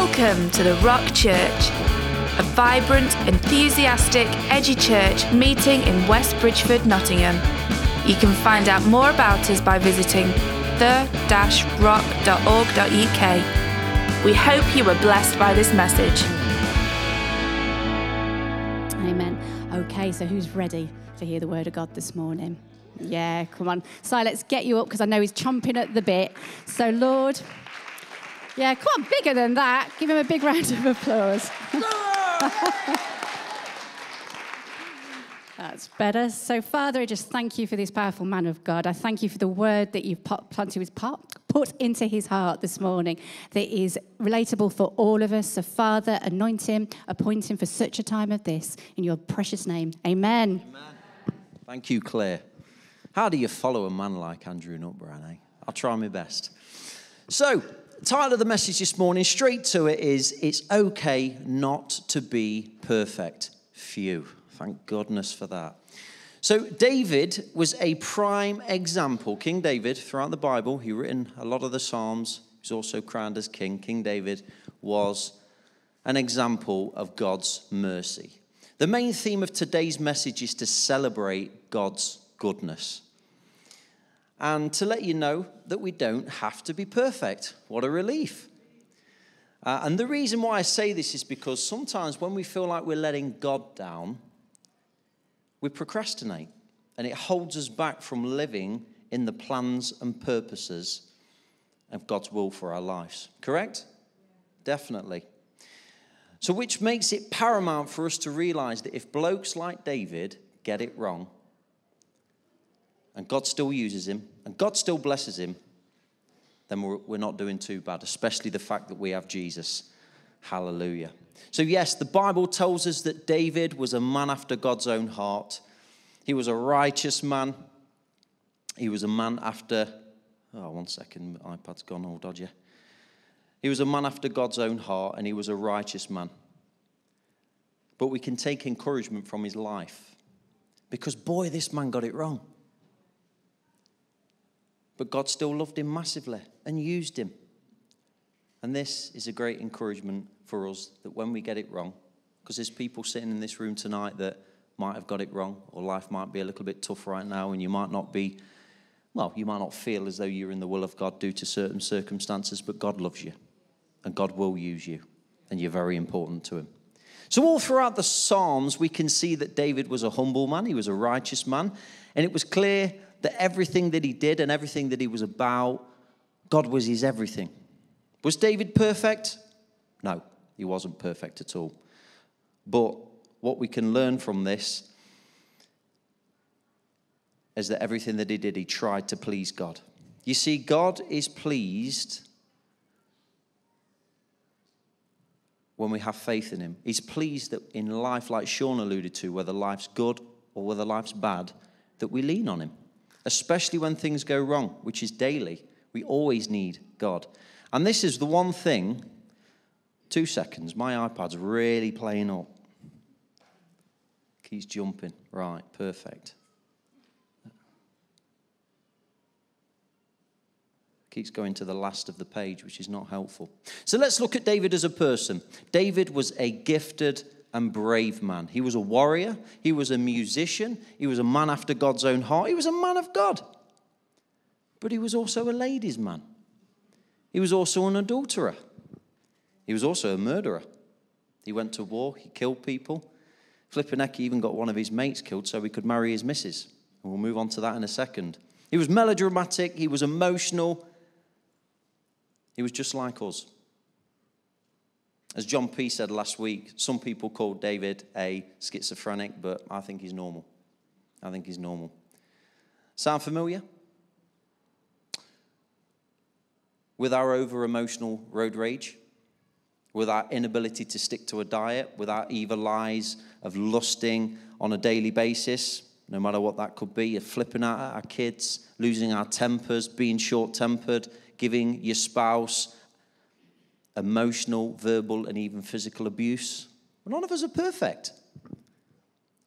Welcome to the Rock Church, a vibrant, enthusiastic, edgy church meeting in West Bridgford, Nottingham. You can find out more about us by visiting the-rock.org.uk. We hope you were blessed by this message. Amen. Okay, so who's ready to hear the word of God this morning? Yeah, come on. Si, let's get you up because I know he's chomping at the bit. So, Lord, yeah, come on, bigger than that. Give him a big round of applause. That's better. So, Father, I just thank you for this powerful man of God. I thank you for the word that you've put, planted his pot, put into his heart this morning that is relatable for all of us. So, Father, anoint him, appoint him for such a time as this. In your precious name, amen. Amen. Thank you, Claire. How do you follow a man like Andrew Nutbrand, eh? I'll try my best. So, title of the message this morning, straight to it, is It's okay not to be perfect. Phew. Thank goodness for that. So, David was a prime example. King David, throughout the Bible, he written a lot of the Psalms. He's also crowned as king. King David was an example of God's mercy. The main theme of today's message is to celebrate God's goodness and to let you know that we don't have to be perfect. What a relief. Uh, and the reason why I say this is because sometimes when we feel like we're letting God down, we procrastinate and it holds us back from living in the plans and purposes of God's will for our lives. Correct? Definitely. So, which makes it paramount for us to realize that if blokes like David get it wrong, and God still uses him, and God still blesses him, then we're, we're not doing too bad, especially the fact that we have Jesus. Hallelujah. So, yes, the Bible tells us that David was a man after God's own heart. He was a righteous man. He was a man after, oh, one second, my iPad's gone all dodgy. He was a man after God's own heart, and he was a righteous man. But we can take encouragement from his life because, boy, this man got it wrong. But God still loved him massively and used him. And this is a great encouragement for us that when we get it wrong, because there's people sitting in this room tonight that might have got it wrong, or life might be a little bit tough right now, and you might not be, well, you might not feel as though you're in the will of God due to certain circumstances, but God loves you, and God will use you, and you're very important to Him. So, all throughout the Psalms, we can see that David was a humble man, he was a righteous man, and it was clear that everything that he did and everything that he was about, God was his everything. Was David perfect? No, he wasn't perfect at all. But what we can learn from this is that everything that he did, he tried to please God. You see, God is pleased when we have faith in him. He's pleased that in life, like Sean alluded to, whether life's good or whether life's bad, that we lean on him especially when things go wrong, which is daily. We always need God. And this is the one thing, two seconds, my iPad's really playing up. Keeps jumping. Right, perfect. Keeps going to the last of the page, which is not helpful. So let's look at David as a person. David was a gifted and brave man. He was a warrior, he was a musician, he was a man after God's own heart, he was a man of God. But he was also a ladies' man. He was also an adulterer. He was also a murderer. He went to war, he killed people. Flippin' even got one of his mates killed so he could marry his missus. And we'll move on to that in a second. He was melodramatic, he was emotional. He was just like us. As John P. said last week, some people call David a schizophrenic, but I think he's normal. I think he's normal. Sound familiar? With our over emotional road rage, with our inability to stick to a diet, with our evil lies of lusting on a daily basis, no matter what that could be, of flipping out at our kids, losing our tempers, being short tempered, giving your spouse emotional, verbal, and even physical abuse. None of us are perfect,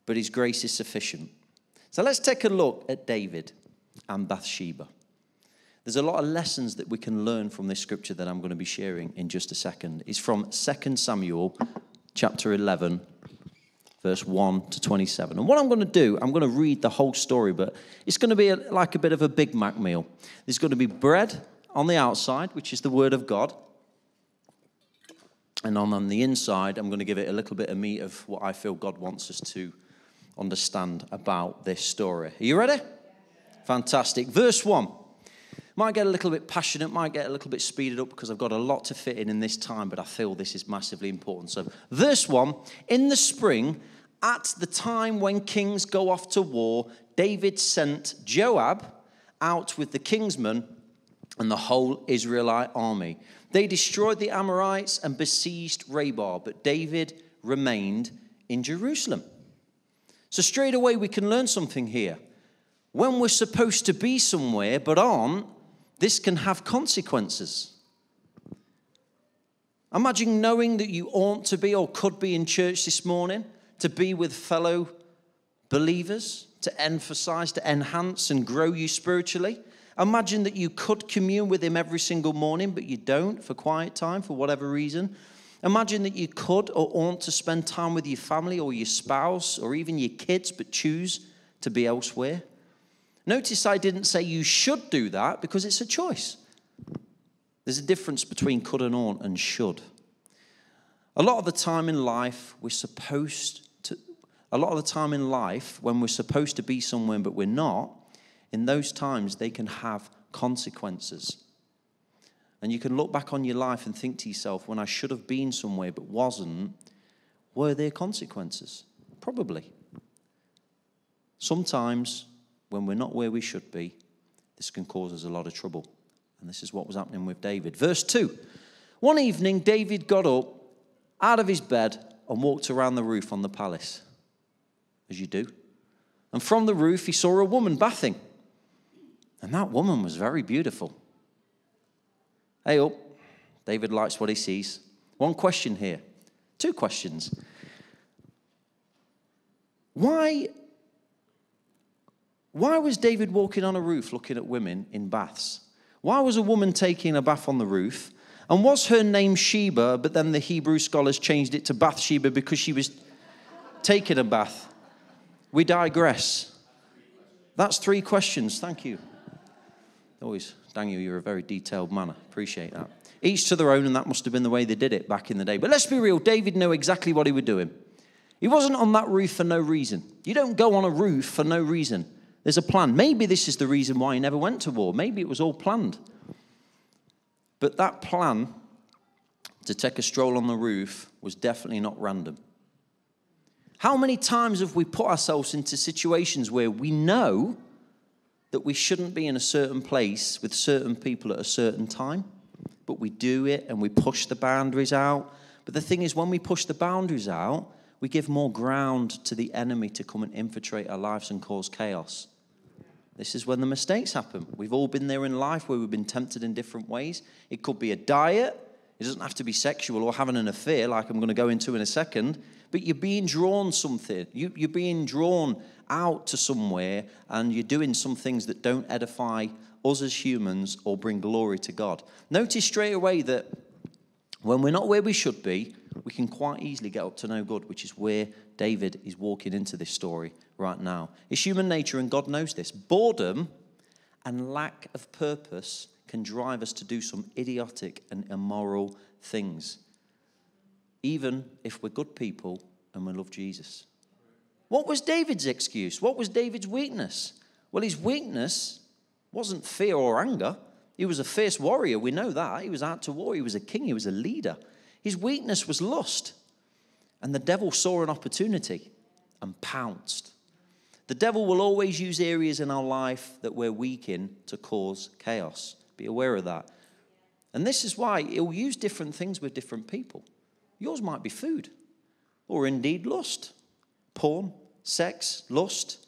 but His grace is sufficient. So let's take a look at David and Bathsheba. There's a lot of lessons that we can learn from this scripture that I'm going to be sharing in just a second. It's from 2 Samuel chapter 11, verse 1 to 27. And what I'm going to do, I'm going to read the whole story, but it's going to be a, like a bit of a Big Mac meal. There's going to be bread on the outside, which is the word of God. And on, on the inside, I'm going to give it a little bit of meat of what I feel God wants us to understand about this story. Are you ready? Fantastic. Verse 1. Might get a little bit passionate, might get a little bit speeded up because I've got a lot to fit in in this time, but I feel this is massively important. So, verse 1 In the spring, at the time when kings go off to war, David sent Joab out with the kingsmen and the whole Israelite army. They destroyed the Amorites and besieged Rabbah, but David remained in Jerusalem. So, straight away, we can learn something here. When we're supposed to be somewhere but aren't, this can have consequences. Imagine knowing that you ought to be or could be in church this morning, to be with fellow believers, to emphasize, to enhance and grow you spiritually. Imagine that you could commune with Him every single morning, but you don't for quiet time for whatever reason. Imagine that you could or ought to spend time with your family or your spouse or even your kids, but choose to be elsewhere. Notice I didn't say you should do that because it's a choice. There's a difference between could and ought and should. A lot of the time in life, we're supposed to, a lot of the time in life, when we're supposed to be somewhere but we're not, in those times, they can have consequences. And you can look back on your life and think to yourself, when I should have been somewhere but wasn't, were there consequences? Probably. Sometimes, when we're not where we should be, this can cause us a lot of trouble. And this is what was happening with David. Verse 2 One evening, David got up out of his bed and walked around the roof on the palace, as you do. And from the roof, he saw a woman bathing. And that woman was very beautiful. Hey, up. David likes what he sees. One question here. Two questions. Why, why was David walking on a roof looking at women in baths? Why was a woman taking a bath on the roof? And was her name Sheba, but then the Hebrew scholars changed it to Bathsheba because she was taking a bath? We digress. That's three questions. Thank you. Always, Daniel, you're a very detailed man. Appreciate that. Each to their own, and that must have been the way they did it back in the day. But let's be real, David knew exactly what he was doing. He wasn't on that roof for no reason. You don't go on a roof for no reason. There's a plan. Maybe this is the reason why he never went to war. Maybe it was all planned. But that plan to take a stroll on the roof was definitely not random. How many times have we put ourselves into situations where we know that we shouldn't be in a certain place with certain people at a certain time, but we do it and we push the boundaries out. But the thing is, when we push the boundaries out, we give more ground to the enemy to come and infiltrate our lives and cause chaos. This is when the mistakes happen. We've all been there in life where we've been tempted in different ways. It could be a diet, it doesn't have to be sexual or having an affair, like I'm going to go into in a second, but you're being drawn something. You, you're being drawn out to somewhere and you're doing some things that don't edify us as humans or bring glory to God. Notice straight away that when we're not where we should be, we can quite easily get up to no good, which is where David is walking into this story right now. It's human nature, and God knows this. Boredom and lack of purpose can drive us to do some idiotic and immoral things, even if we're good people and we love Jesus. What was David's excuse? What was David's weakness? Well, his weakness wasn't fear or anger. He was a fierce warrior. We know that. He was out to war. He was a king. He was a leader. His weakness was lust. And the devil saw an opportunity and pounced. The devil will always use areas in our life that we're weak in to cause chaos. Be aware of that. And this is why he'll use different things with different people. Yours might be food, or indeed lust, porn, sex, lust.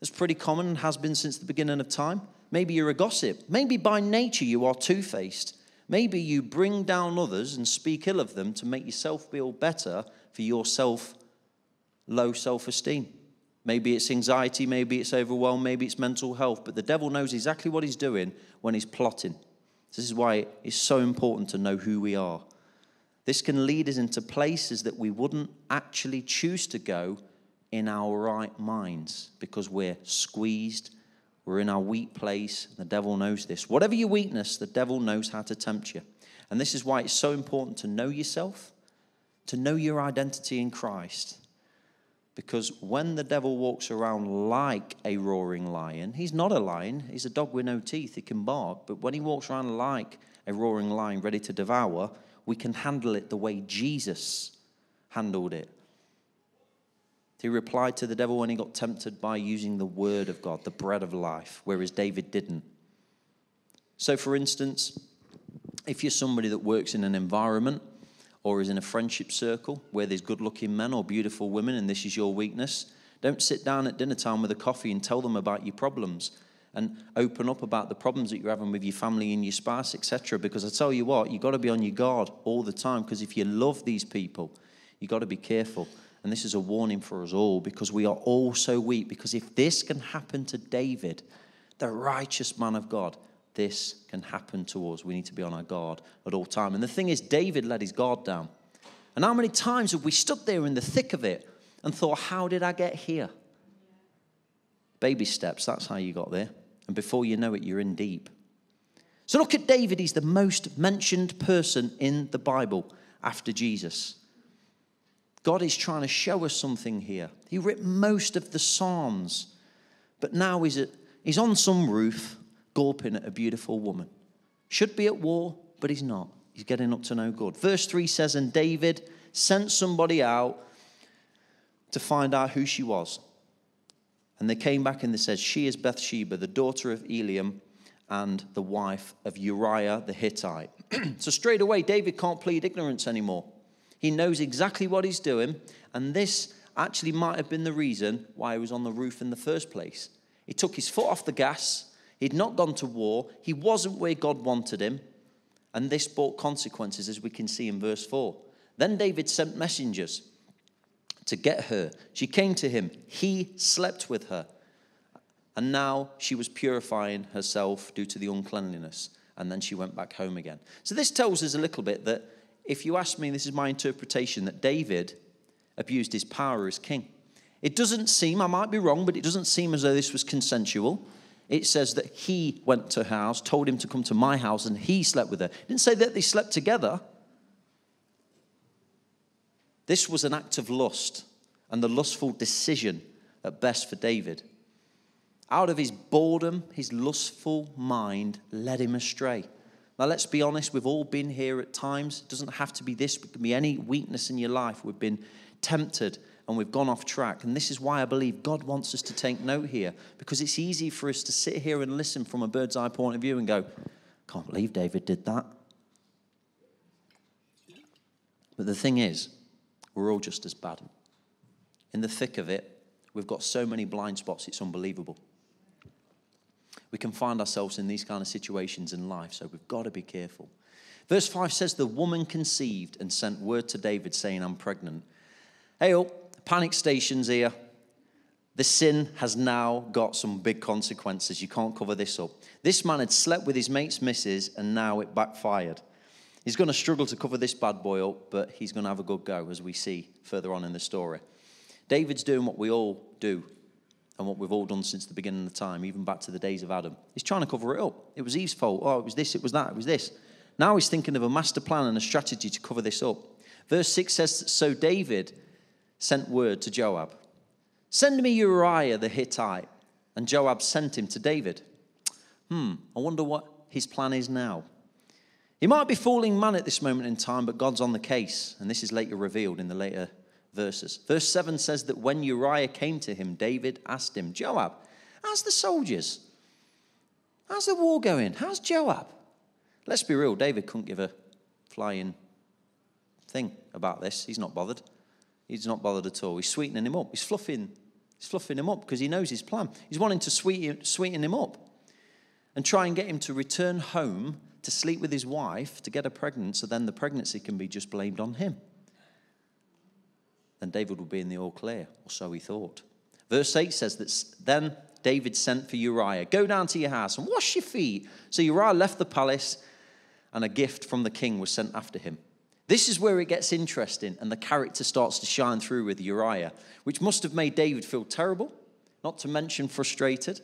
It's pretty common and has been since the beginning of time. Maybe you're a gossip. Maybe by nature you are two faced. Maybe you bring down others and speak ill of them to make yourself feel better for your self low self esteem. Maybe it's anxiety, maybe it's overwhelm, maybe it's mental health, but the devil knows exactly what he's doing when he's plotting. This is why it's so important to know who we are. This can lead us into places that we wouldn't actually choose to go in our right minds because we're squeezed, we're in our weak place. The devil knows this. Whatever your weakness, the devil knows how to tempt you. And this is why it's so important to know yourself, to know your identity in Christ. Because when the devil walks around like a roaring lion, he's not a lion, he's a dog with no teeth, he can bark. But when he walks around like a roaring lion ready to devour, we can handle it the way Jesus handled it. He replied to the devil when he got tempted by using the word of God, the bread of life, whereas David didn't. So, for instance, if you're somebody that works in an environment or is in a friendship circle where there's good looking men or beautiful women and this is your weakness, don't sit down at dinner time with a coffee and tell them about your problems and open up about the problems that you're having with your family and your spouse, etc. Because I tell you what, you've got to be on your guard all the time because if you love these people, you've got to be careful. And this is a warning for us all because we are all so weak. Because if this can happen to David, the righteous man of God, this can happen to us. We need to be on our guard at all time. And the thing is, David let his guard down. And how many times have we stood there in the thick of it and thought, how did I get here? Baby steps, that's how you got there. And before you know it, you're in deep. So look at David. He's the most mentioned person in the Bible after Jesus. God is trying to show us something here. He wrote most of the Psalms, but now he's, at, he's on some roof gawping at a beautiful woman. Should be at war, but he's not. He's getting up to no good. Verse 3 says, And David sent somebody out to find out who she was. And they came back and they said, She is Bathsheba, the daughter of Eliam and the wife of Uriah the Hittite. so straight away, David can't plead ignorance anymore. He knows exactly what he's doing. And this actually might have been the reason why he was on the roof in the first place. He took his foot off the gas He'd not gone to war. He wasn't where God wanted him. And this brought consequences, as we can see in verse 4. Then David sent messengers to get her. She came to him. He slept with her. And now she was purifying herself due to the uncleanliness. And then she went back home again. So this tells us a little bit that if you ask me, this is my interpretation, that David abused his power as king. It doesn't seem, I might be wrong, but it doesn't seem as though this was consensual it says that he went to her house, told him to come to my house, and he slept with her. It didn't say that they slept together. This was an act of lust and the lustful decision at best for David. Out of his boredom, his lustful mind led him astray. Now, let's be honest, we've all been here at times. It doesn't have to be this, it can be any weakness in your life. We've been tempted and we've gone off track. And this is why I believe God wants us to take note here, because it's easy for us to sit here and listen from a bird's eye point of view and go, can't believe David did that. But the thing is, we're all just as bad. In the thick of it, we've got so many blind spots, it's unbelievable. We can find ourselves in these kind of situations in life, so we've got to be careful. Verse 5 says, The woman conceived and sent word to David saying, I'm pregnant. Hey, oh, panic stations here. The sin has now got some big consequences. You can't cover this up. This man had slept with his mate's missus, and now it backfired. He's going to struggle to cover this bad boy up, but he's going to have a good go, as we see further on in the story. David's doing what we all do and what we've all done since the beginning of the time, even back to the days of Adam. He's trying to cover it up. It was Eve's fault. Oh, it was this, it was that, it was this. Now he's thinking of a master plan and a strategy to cover this up. Verse 6 says So David sent word to Joab Send me Uriah the Hittite. And Joab sent him to David. Hmm, I wonder what his plan is now. He might be fooling man at this moment in time, but God's on the case, and this is later revealed in the later verses. Verse 7 says that when Uriah came to him, David asked him, Joab, how's the soldiers? How's the war going? How's Joab? Let's be real, David couldn't give a flying thing about this. He's not bothered. He's not bothered at all. He's sweetening him up. He's fluffing, he's fluffing him up because he knows his plan. He's wanting to sweeten, sweeten him up and try and get him to return home to sleep with his wife to get her pregnant so then the pregnancy can be just blamed on him. Then David would be in the all clear, or so he thought. Verse 8 says that then David sent for Uriah, Go down to your house and wash your feet. So Uriah left the palace, and a gift from the king was sent after him. This is where it gets interesting, and the character starts to shine through with Uriah, which must have made David feel terrible, not to mention frustrated.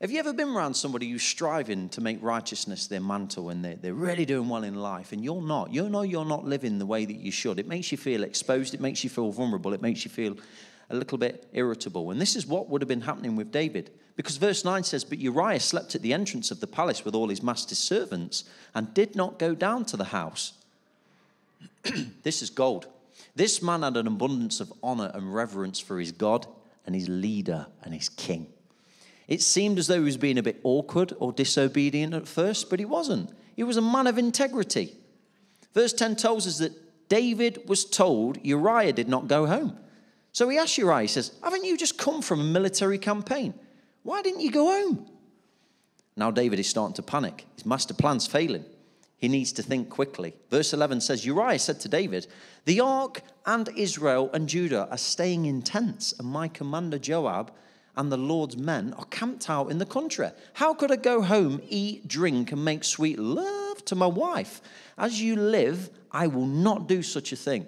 Have you ever been around somebody who's striving to make righteousness their mantle and they're, they're really doing well in life and you're not? You know you're not living the way that you should. It makes you feel exposed, it makes you feel vulnerable, it makes you feel a little bit irritable. And this is what would have been happening with David. Because verse 9 says, But Uriah slept at the entrance of the palace with all his master's servants and did not go down to the house. this is gold. This man had an abundance of honor and reverence for his God and his leader and his king. It seemed as though he was being a bit awkward or disobedient at first, but he wasn't. He was a man of integrity. Verse 10 tells us that David was told Uriah did not go home. So he asked Uriah, he says, Haven't you just come from a military campaign? Why didn't you go home? Now David is starting to panic. His master plan's failing. He needs to think quickly. Verse 11 says Uriah said to David, The ark and Israel and Judah are staying in tents, and my commander Joab and the Lord's men are camped out in the country. How could I go home, eat, drink, and make sweet love to my wife? As you live, I will not do such a thing.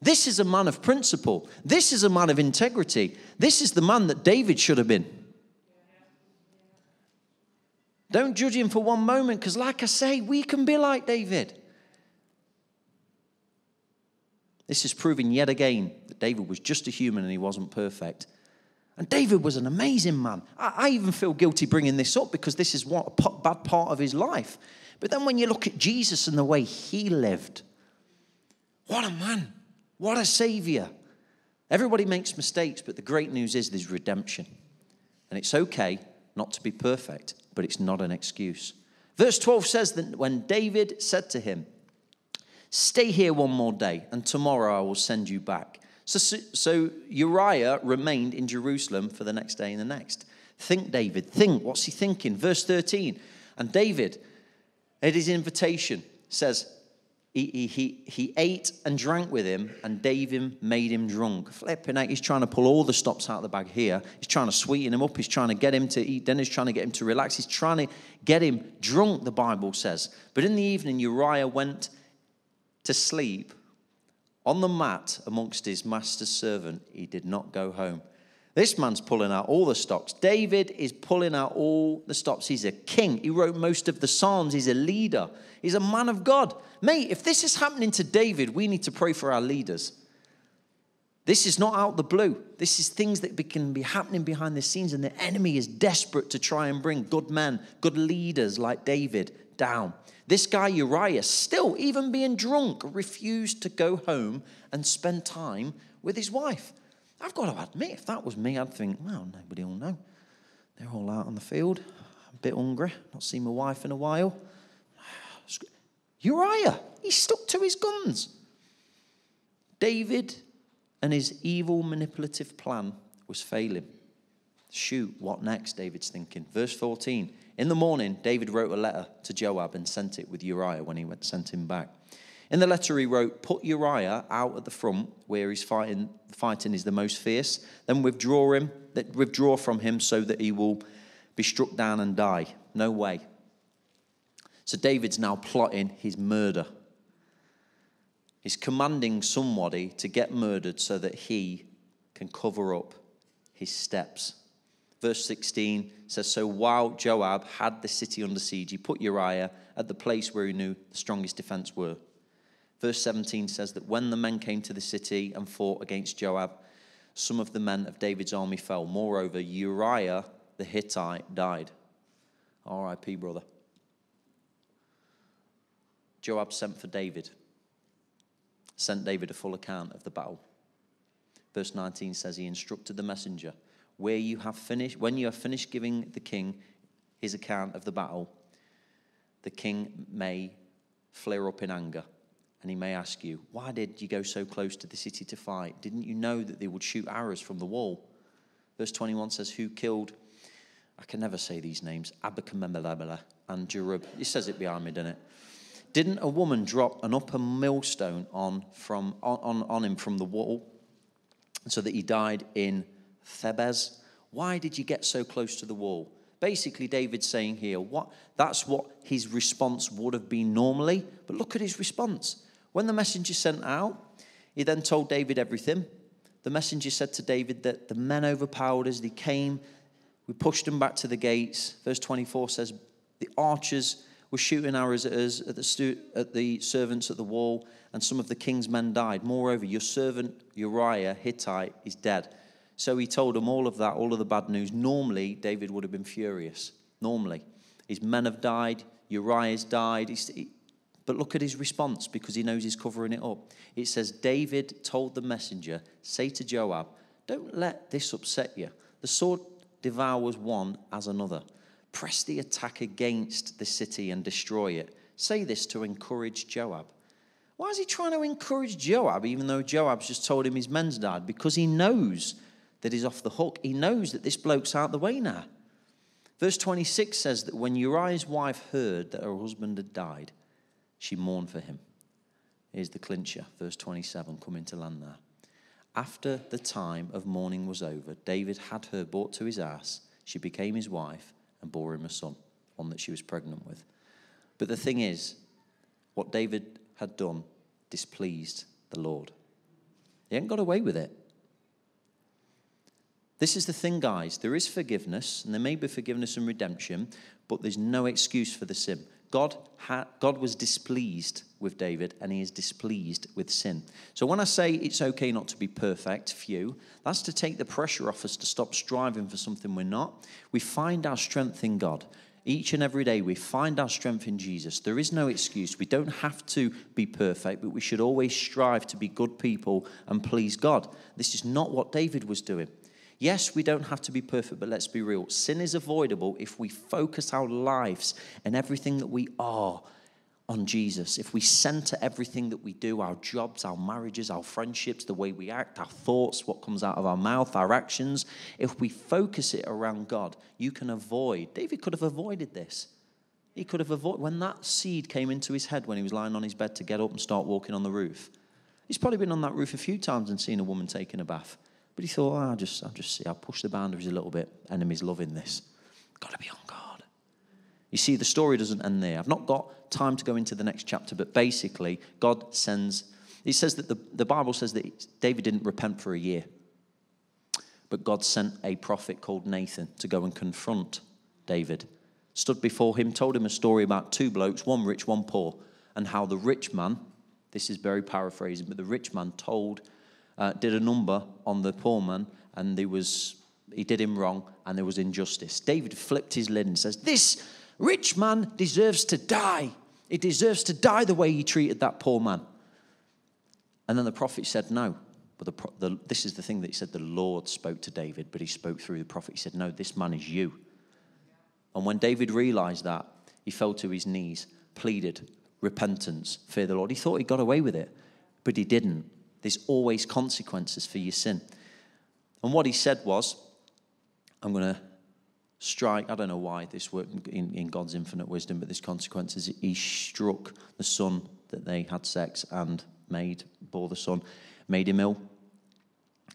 This is a man of principle. This is a man of integrity. This is the man that David should have been. Don't judge him for one moment, because, like I say, we can be like David. This is proving yet again that David was just a human and he wasn't perfect. And David was an amazing man. I, I even feel guilty bringing this up because this is what a bad part of his life. But then when you look at Jesus and the way he lived, what a man, what a savior. Everybody makes mistakes, but the great news is there's redemption. And it's okay not to be perfect, but it's not an excuse. Verse 12 says that when David said to him, Stay here one more day, and tomorrow I will send you back. So, so Uriah remained in Jerusalem for the next day and the next. Think, David, think. What's he thinking? Verse 13. And David, at his invitation, says, he, he, he, he ate and drank with him, and David made him drunk. Flipping out, he's trying to pull all the stops out of the bag here. He's trying to sweeten him up. He's trying to get him to eat. Then he's trying to get him to relax. He's trying to get him drunk, the Bible says. But in the evening, Uriah went to sleep on the mat amongst his master's servant, he did not go home. This man's pulling out all the stops. David is pulling out all the stops. He's a king. He wrote most of the Psalms. He's a leader. He's a man of God. Mate, if this is happening to David, we need to pray for our leaders. This is not out the blue. This is things that can be happening behind the scenes, and the enemy is desperate to try and bring good men, good leaders like David down. This guy Uriah, still, even being drunk, refused to go home and spend time with his wife. I've got to admit, if that was me, I'd think, well, nobody will know. They're all out on the field, a bit hungry, not seen my wife in a while. Uriah, he stuck to his guns. David and his evil manipulative plan was failing. Shoot, what next? David's thinking. Verse 14 in the morning, David wrote a letter to Joab and sent it with Uriah when he went, sent him back. In the letter, he wrote, Put Uriah out at the front where he's fighting, fighting is the most fierce, then withdraw him, withdraw from him so that he will be struck down and die. No way. So David's now plotting his murder. He's commanding somebody to get murdered so that he can cover up his steps verse 16 says So while Joab had the city under siege, he put Uriah at the place where he knew the strongest defense were. Verse 17 says that when the men came to the city and fought against Joab, some of the men of David's army fell. Moreover, Uriah the Hittite died. R.I.P., brother. Joab sent for David, sent David a full account of the battle. Verse 19 says he instructed the messenger where you have finished, when you have finished giving the king his account of the battle, the king may flare up in anger and he may ask you, Why did you go so close to the city to fight? Didn't you know that they would shoot arrows from the wall? Verse 21 says, Who killed, I can never say these names, Abacamemela and Jerub. He says it behind me, doesn't it? Didn't a woman drop an upper millstone on, from, on, on him from the wall? so that he died in Thebez. Why did you get so close to the wall? Basically, David's saying here, what, that's what his response would have been normally, but look at his response. When the messenger sent out, he then told David everything. The messenger said to David that the men overpowered us, they came, we pushed them back to the gates. Verse 24 says, The archers were shooting arrows at us, at the, stu- at the servants at the wall, and some of the king's men died. Moreover, your servant Uriah, Hittite, is dead. So he told them all of that, all of the bad news. Normally, David would have been furious. Normally. His men have died, Uriah's died. He, but look at his response because he knows he's covering it up. It says, David told the messenger, Say to Joab, Don't let this upset you. The sword devours one as another. Press the attack against the city and destroy it. Say this to encourage Joab. Why is he trying to encourage Joab, even though Joab's just told him his men's died? Because he knows that he's off the hook. He knows that this bloke's out the way now. Verse 26 says that when Uriah's wife heard that her husband had died, she mourned for him. Here's the clincher, verse 27, coming to land there. After the time of mourning was over, David had her brought to his house. She became his wife and bore him a son, one that she was pregnant with. But the thing is, what David had done displeased the Lord. He hadn't got away with it. This is the thing, guys. There is forgiveness, and there may be forgiveness and redemption, but there's no excuse for the sin. God, ha- God was displeased with David, and he is displeased with sin. So when I say it's okay not to be perfect, phew, that's to take the pressure off us to stop striving for something we're not. We find our strength in God. Each and every day, we find our strength in Jesus. There is no excuse. We don't have to be perfect, but we should always strive to be good people and please God. This is not what David was doing. Yes, we don't have to be perfect, but let's be real. Sin is avoidable if we focus our lives and everything that we are on Jesus. If we center everything that we do, our jobs, our marriages, our friendships, the way we act, our thoughts, what comes out of our mouth, our actions, if we focus it around God, you can avoid. David could have avoided this. He could have avoided when that seed came into his head when he was lying on his bed to get up and start walking on the roof. He's probably been on that roof a few times and seen a woman taking a bath. But he thought, oh, I'll just, I'll just see, I'll push the boundaries a little bit. Enemies loving this. Got to be on guard. You see, the story doesn't end there. I've not got time to go into the next chapter, but basically, God sends, he says that the, the Bible says that David didn't repent for a year. But God sent a prophet called Nathan to go and confront David. Stood before him, told him a story about two blokes, one rich, one poor, and how the rich man, this is very paraphrasing, but the rich man told uh, did a number on the poor man, and there was he did him wrong, and there was injustice. David flipped his lid and says, "This rich man deserves to die. He deserves to die the way he treated that poor man." And then the prophet said, "No." But the, the, this is the thing that he said the Lord spoke to David, but he spoke through the prophet. He said, No, this man is you. And when David realized that, he fell to his knees, pleaded repentance, fear the Lord. He thought he got away with it, but he didn't. There's always consequences for your sin. And what he said was, I'm going to strike, I don't know why this worked in, in God's infinite wisdom, but this consequences. He struck the son that they had sex and made, bore the son, made him ill.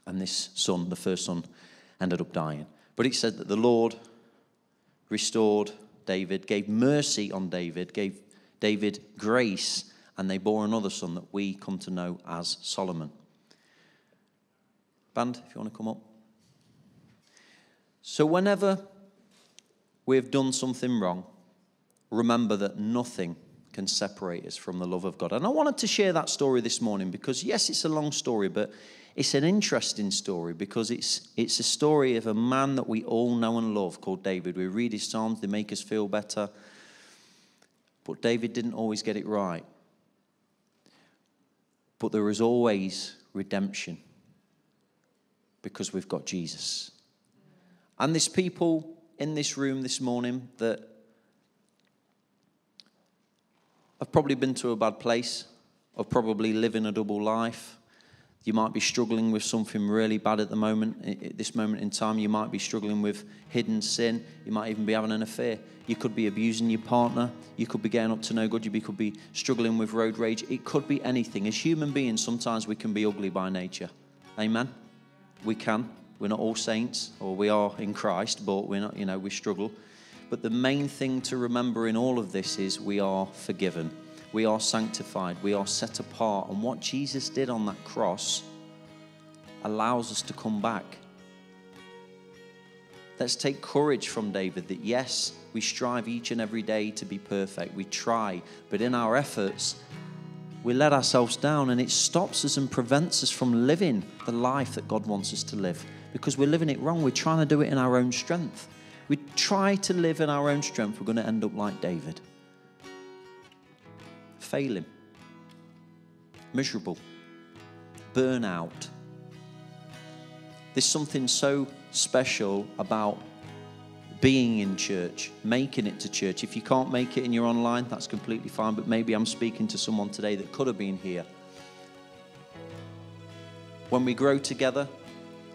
And this son, the first son, ended up dying. But he said that the Lord restored David, gave mercy on David, gave David grace and they bore another son that we come to know as Solomon. Band, if you want to come up. So, whenever we've done something wrong, remember that nothing can separate us from the love of God. And I wanted to share that story this morning because, yes, it's a long story, but it's an interesting story because it's, it's a story of a man that we all know and love called David. We read his Psalms, they make us feel better. But David didn't always get it right. But there is always redemption because we've got Jesus. And there's people in this room this morning that have probably been to a bad place, of probably living a double life, you might be struggling with something really bad at the moment, at this moment in time. You might be struggling with hidden sin. You might even be having an affair. You could be abusing your partner. You could be getting up to no good. You could be struggling with road rage. It could be anything. As human beings, sometimes we can be ugly by nature. Amen? We can. We're not all saints, or we are in Christ, but we're not, you know, we struggle. But the main thing to remember in all of this is we are forgiven. We are sanctified. We are set apart. And what Jesus did on that cross allows us to come back. Let's take courage from David that yes, we strive each and every day to be perfect. We try, but in our efforts, we let ourselves down and it stops us and prevents us from living the life that God wants us to live because we're living it wrong. We're trying to do it in our own strength. We try to live in our own strength, we're going to end up like David. Failing, miserable, burnout. There's something so special about being in church, making it to church. If you can't make it and you're online, that's completely fine, but maybe I'm speaking to someone today that could have been here. When we grow together,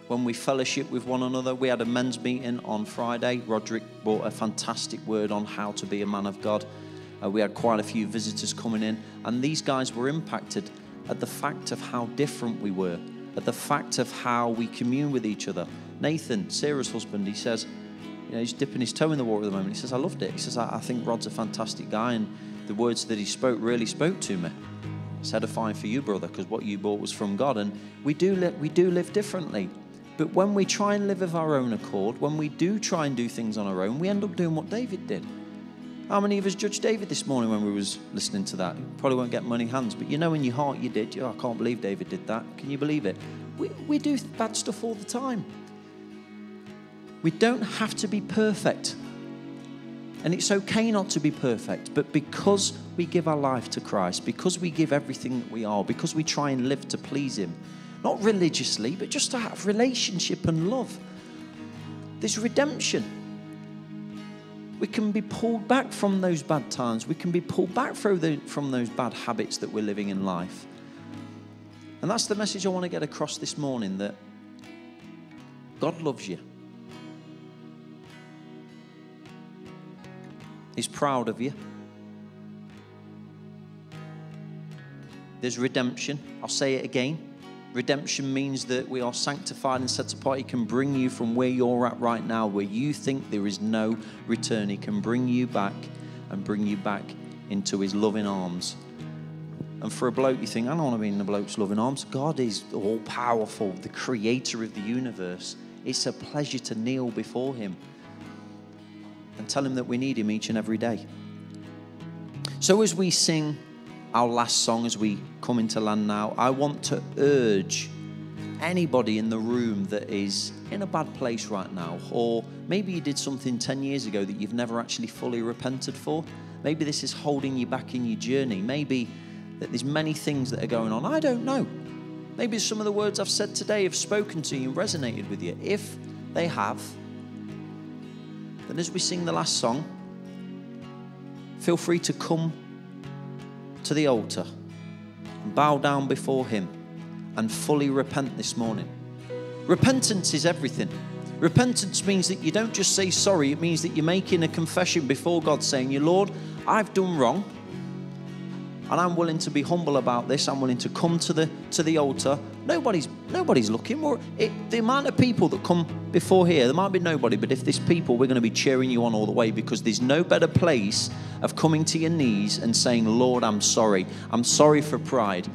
when we fellowship with one another, we had a men's meeting on Friday. Roderick brought a fantastic word on how to be a man of God. Uh, we had quite a few visitors coming in, and these guys were impacted at the fact of how different we were, at the fact of how we commune with each other. Nathan, Sarah's husband, he says, you know, he's dipping his toe in the water at the moment. He says, I loved it. He says, I, I think Rod's a fantastic guy, and the words that he spoke really spoke to me. It's edifying for you, brother, because what you bought was from God. And we do, li- we do live differently. But when we try and live of our own accord, when we do try and do things on our own, we end up doing what David did. How many of us judged David this morning when we was listening to that? Probably won't get many hands, but you know in your heart you did. Oh, I can't believe David did that. Can you believe it? We, we do bad stuff all the time. We don't have to be perfect. And it's okay not to be perfect, but because we give our life to Christ, because we give everything that we are, because we try and live to please Him, not religiously, but just to have relationship and love, there's redemption. We can be pulled back from those bad times. We can be pulled back from those bad habits that we're living in life. And that's the message I want to get across this morning that God loves you. He's proud of you. There's redemption. I'll say it again. Redemption means that we are sanctified and set apart. He can bring you from where you're at right now, where you think there is no return. He can bring you back and bring you back into his loving arms. And for a bloke, you think, I don't want to be in the bloke's loving arms. God is all powerful, the creator of the universe. It's a pleasure to kneel before him and tell him that we need him each and every day. So, as we sing our last song, as we come into land now, I want to urge anybody in the room that is in a bad place right now, or maybe you did something 10 years ago that you've never actually fully repented for. Maybe this is holding you back in your journey. Maybe that there's many things that are going on. I don't know. Maybe some of the words I've said today have spoken to you and resonated with you. If they have, then as we sing the last song, feel free to come to the altar and bow down before Him and fully repent this morning. Repentance is everything. Repentance means that you don't just say sorry, it means that you're making a confession before God saying, You Lord, I've done wrong. And I'm willing to be humble about this. I'm willing to come to the to the altar. Nobody's nobody's looking. The amount of people that come before here, there might be nobody, but if there's people, we're going to be cheering you on all the way because there's no better place of coming to your knees and saying, Lord, I'm sorry. I'm sorry for pride.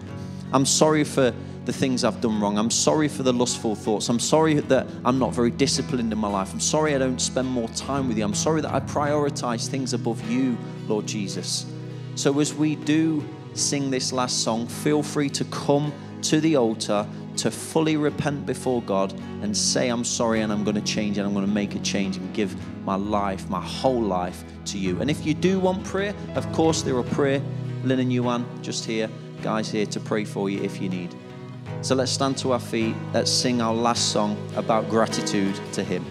I'm sorry for the things I've done wrong. I'm sorry for the lustful thoughts. I'm sorry that I'm not very disciplined in my life. I'm sorry I don't spend more time with you. I'm sorry that I prioritize things above you, Lord Jesus. So as we do sing this last song, feel free to come to the altar to fully repent before God and say, I'm sorry and I'm going to change and I'm going to make a change and give my life, my whole life to you. And if you do want prayer, of course, there are prayer. Lynn and Yuan just here, guys here to pray for you if you need. So let's stand to our feet. Let's sing our last song about gratitude to Him.